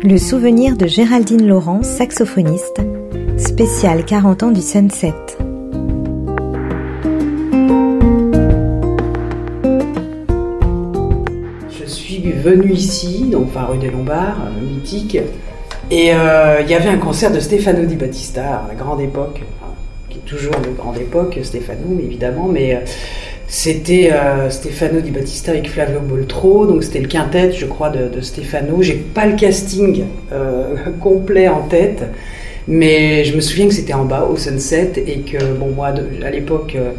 Le souvenir de Géraldine Laurent, saxophoniste, spécial 40 ans du Sunset. Je suis venu ici, donc enfin rue des Lombards, euh, mythique, et euh, il y avait un concert de Stefano Di Battista, la grande époque, qui est toujours de grande époque, Stefano évidemment, mais euh, c'était euh, Stefano Di Battista avec Flavio Boltro, donc c'était le quintet, je crois, de, de Stefano. J'ai pas le casting euh, complet en tête, mais je me souviens que c'était en bas au Sunset et que bon moi à l'époque euh,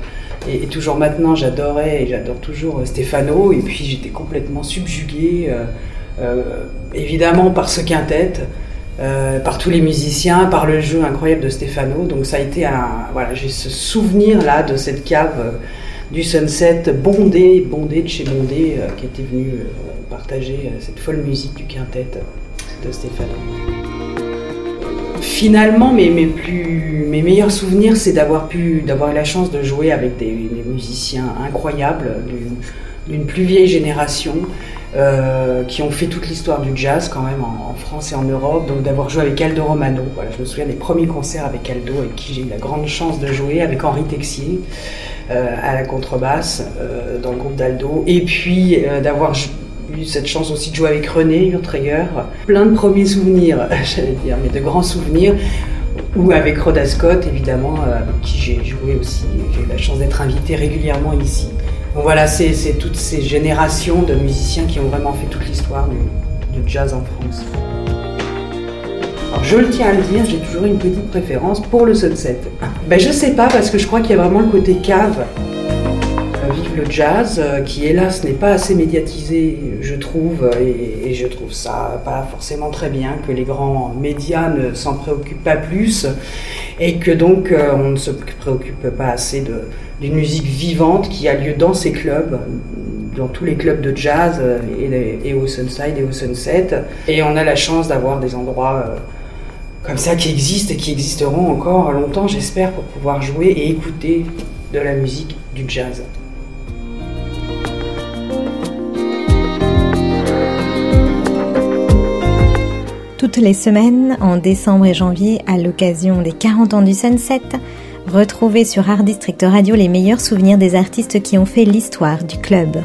et, toujours maintenant j'adorais et j'adore toujours Stefano et puis j'étais complètement subjuguée évidemment par ce quintet. Par tous les musiciens, par le jeu incroyable de Stefano. Donc ça a été un voilà, j'ai ce souvenir là de cette cave du Sunset bondé, bondé de chez Bondé, euh, qui était venu euh, partager euh, cette folle musique du quintet de Stéphane. Finalement, mes, mes, plus, mes meilleurs souvenirs, c'est d'avoir pu, d'avoir eu la chance de jouer avec des, des musiciens incroyables d'une plus vieille génération, euh, qui ont fait toute l'histoire du jazz quand même en, France et en Europe. Donc d'avoir joué avec Aldo Romano. Voilà, je me souviens des premiers concerts avec Aldo, avec qui j'ai eu la grande chance de jouer, avec Henri Texier euh, à la contrebasse euh, dans le groupe d'Aldo. Et puis d'avoir eu cette chance aussi de jouer avec René Urtreger. Plein de premiers souvenirs, j'allais dire, mais de grands souvenirs. Ou avec Rhoda Scott, évidemment, avec qui j'ai joué aussi. J'ai eu la chance d'être invité régulièrement ici. Donc voilà, c'est toutes ces générations de musiciens qui ont vraiment fait toute l'histoire du, jazz en France. Alors je le tiens à le dire, j'ai toujours une petite préférence pour le sunset. Ben je sais pas parce que je crois qu'il y a vraiment le côté cave. Euh, le jazz, euh, qui hélas n'est pas assez médiatisé, je trouve, et, je trouve ça pas forcément très bien que les grands médias ne s'en préoccupent pas plus, et que donc euh, on ne se préoccupe pas assez d'une musique vivante qui a lieu dans ces clubs, dans tous les clubs de jazz et, et, au Sunside et au Sunset. Et on a la chance d'avoir des endroits euh, comme ça qui existent et qui existeront encore longtemps, j'espère, pour pouvoir jouer et écouter de la musique du jazz. Toutes les semaines, en décembre et janvier, à l'occasion des 40 ans du Sunset, Retrouvez sur Art District Radio les meilleurs souvenirs des artistes qui ont fait l'histoire du club.